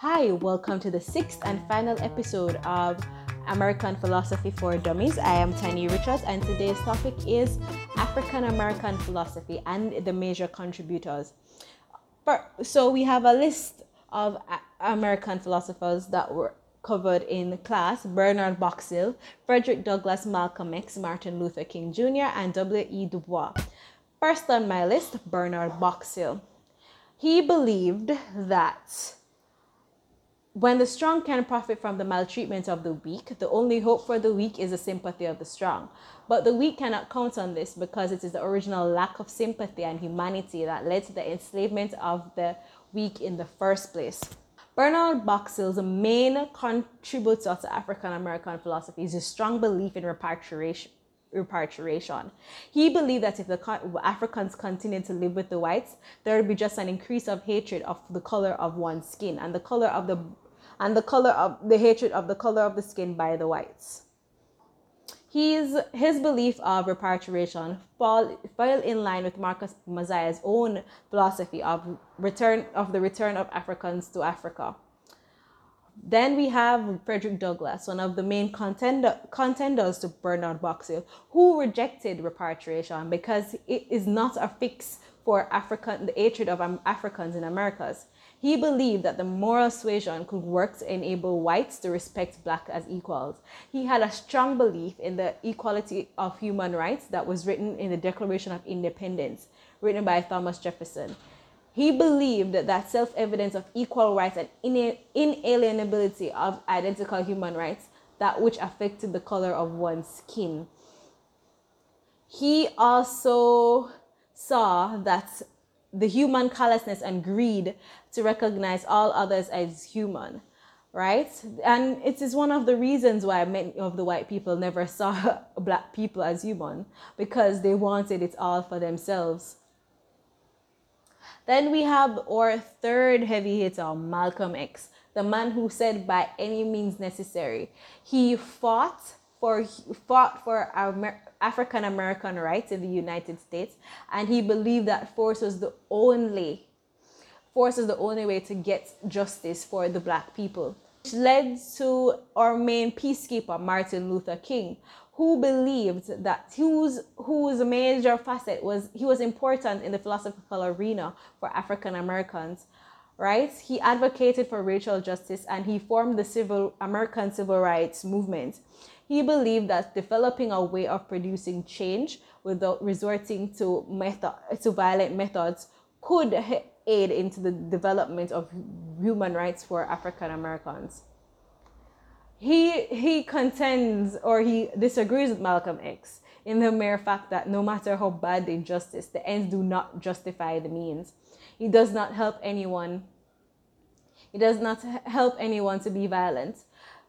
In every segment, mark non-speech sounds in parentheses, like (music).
Hi, welcome to the sixth and final episode of American Philosophy for Dummies. I am Tanya Richards, and today's topic is African American philosophy and the major contributors. So, we have a list of American philosophers that were covered in class Bernard Boxill, Frederick Douglass, Malcolm X, Martin Luther King Jr., and W.E. Du Bois. First on my list, Bernard Boxill. He believed that when the strong can profit from the maltreatment of the weak, the only hope for the weak is the sympathy of the strong. But the weak cannot count on this because it is the original lack of sympathy and humanity that led to the enslavement of the weak in the first place. Bernard Boxill's main contributor to African American philosophy is his strong belief in repatriation, repatriation. He believed that if the Africans continued to live with the whites, there would be just an increase of hatred of the color of one's skin and the color of the and the color of the hatred of the color of the skin by the whites. His, his belief of repatriation fall, fell in line with Marcus Mosiah's own philosophy of return of the return of Africans to Africa. Then we have Frederick Douglass, one of the main contender, contenders to Bernard Boxill, who rejected repatriation because it is not a fix for African the hatred of um, Africans in Americas. He believed that the moral suasion could work to enable whites to respect black as equals. He had a strong belief in the equality of human rights that was written in the Declaration of Independence, written by Thomas Jefferson. He believed that self evidence of equal rights and inalienability of identical human rights, that which affected the color of one's skin. He also saw that the human callousness and greed to recognize all others as human, right? And it is one of the reasons why many of the white people never (laughs) saw black people as human because they wanted it all for themselves. Then we have our third heavy hitter, Malcolm X, the man who said by any means necessary. He fought for fought for African American rights in the United States, and he believed that force was the only force is the only way to get justice for the black people. Which led to our main peacekeeper, Martin Luther King, who believed that whose whose major facet was he was important in the philosophical arena for African Americans right? He advocated for racial justice and he formed the civil American civil rights movement. He believed that developing a way of producing change without resorting to method to violent methods could aid into the development of human rights for African Americans. He he contends or he disagrees with Malcolm X in the mere fact that no matter how bad the injustice, the ends do not justify the means. He does not help anyone. He does not help anyone to be violent.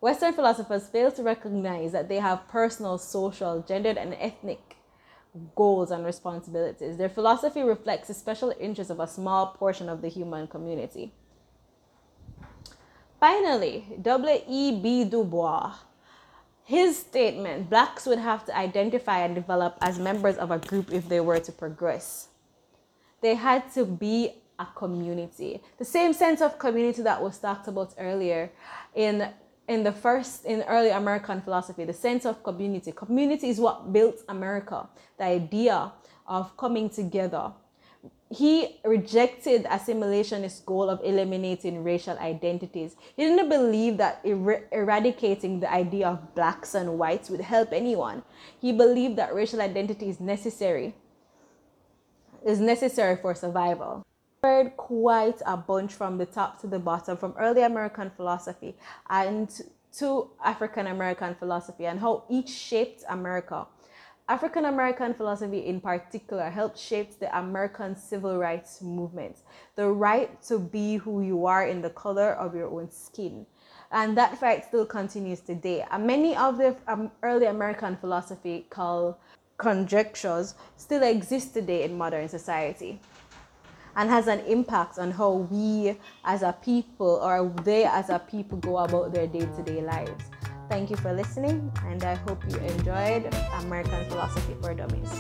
Western philosophers fail to recognize that they have personal, social, gendered, and ethnic goals and responsibilities. Their philosophy reflects the special interests of a small portion of the human community. Finally, W.E.B. Du Bois. His statement blacks would have to identify and develop as members of a group if they were to progress. They had to be a community. The same sense of community that was talked about earlier in in the first in early American philosophy, the sense of community. Community is what built America. The idea of coming together he rejected assimilationist goal of eliminating racial identities. He didn't believe that er- eradicating the idea of blacks and whites would help anyone. He believed that racial identity is necessary, is necessary for survival. Heard quite a bunch from the top to the bottom, from early American philosophy and to African American philosophy, and how each shaped America. African American philosophy, in particular, helped shape the American civil rights movement. The right to be who you are in the color of your own skin. And that fight still continues today. And many of the um, early American philosophical conjectures still exist today in modern society and has an impact on how we as a people or they as a people go about their day to day lives. Thank you for listening, and I hope you enjoyed American Philosophy for Dummies.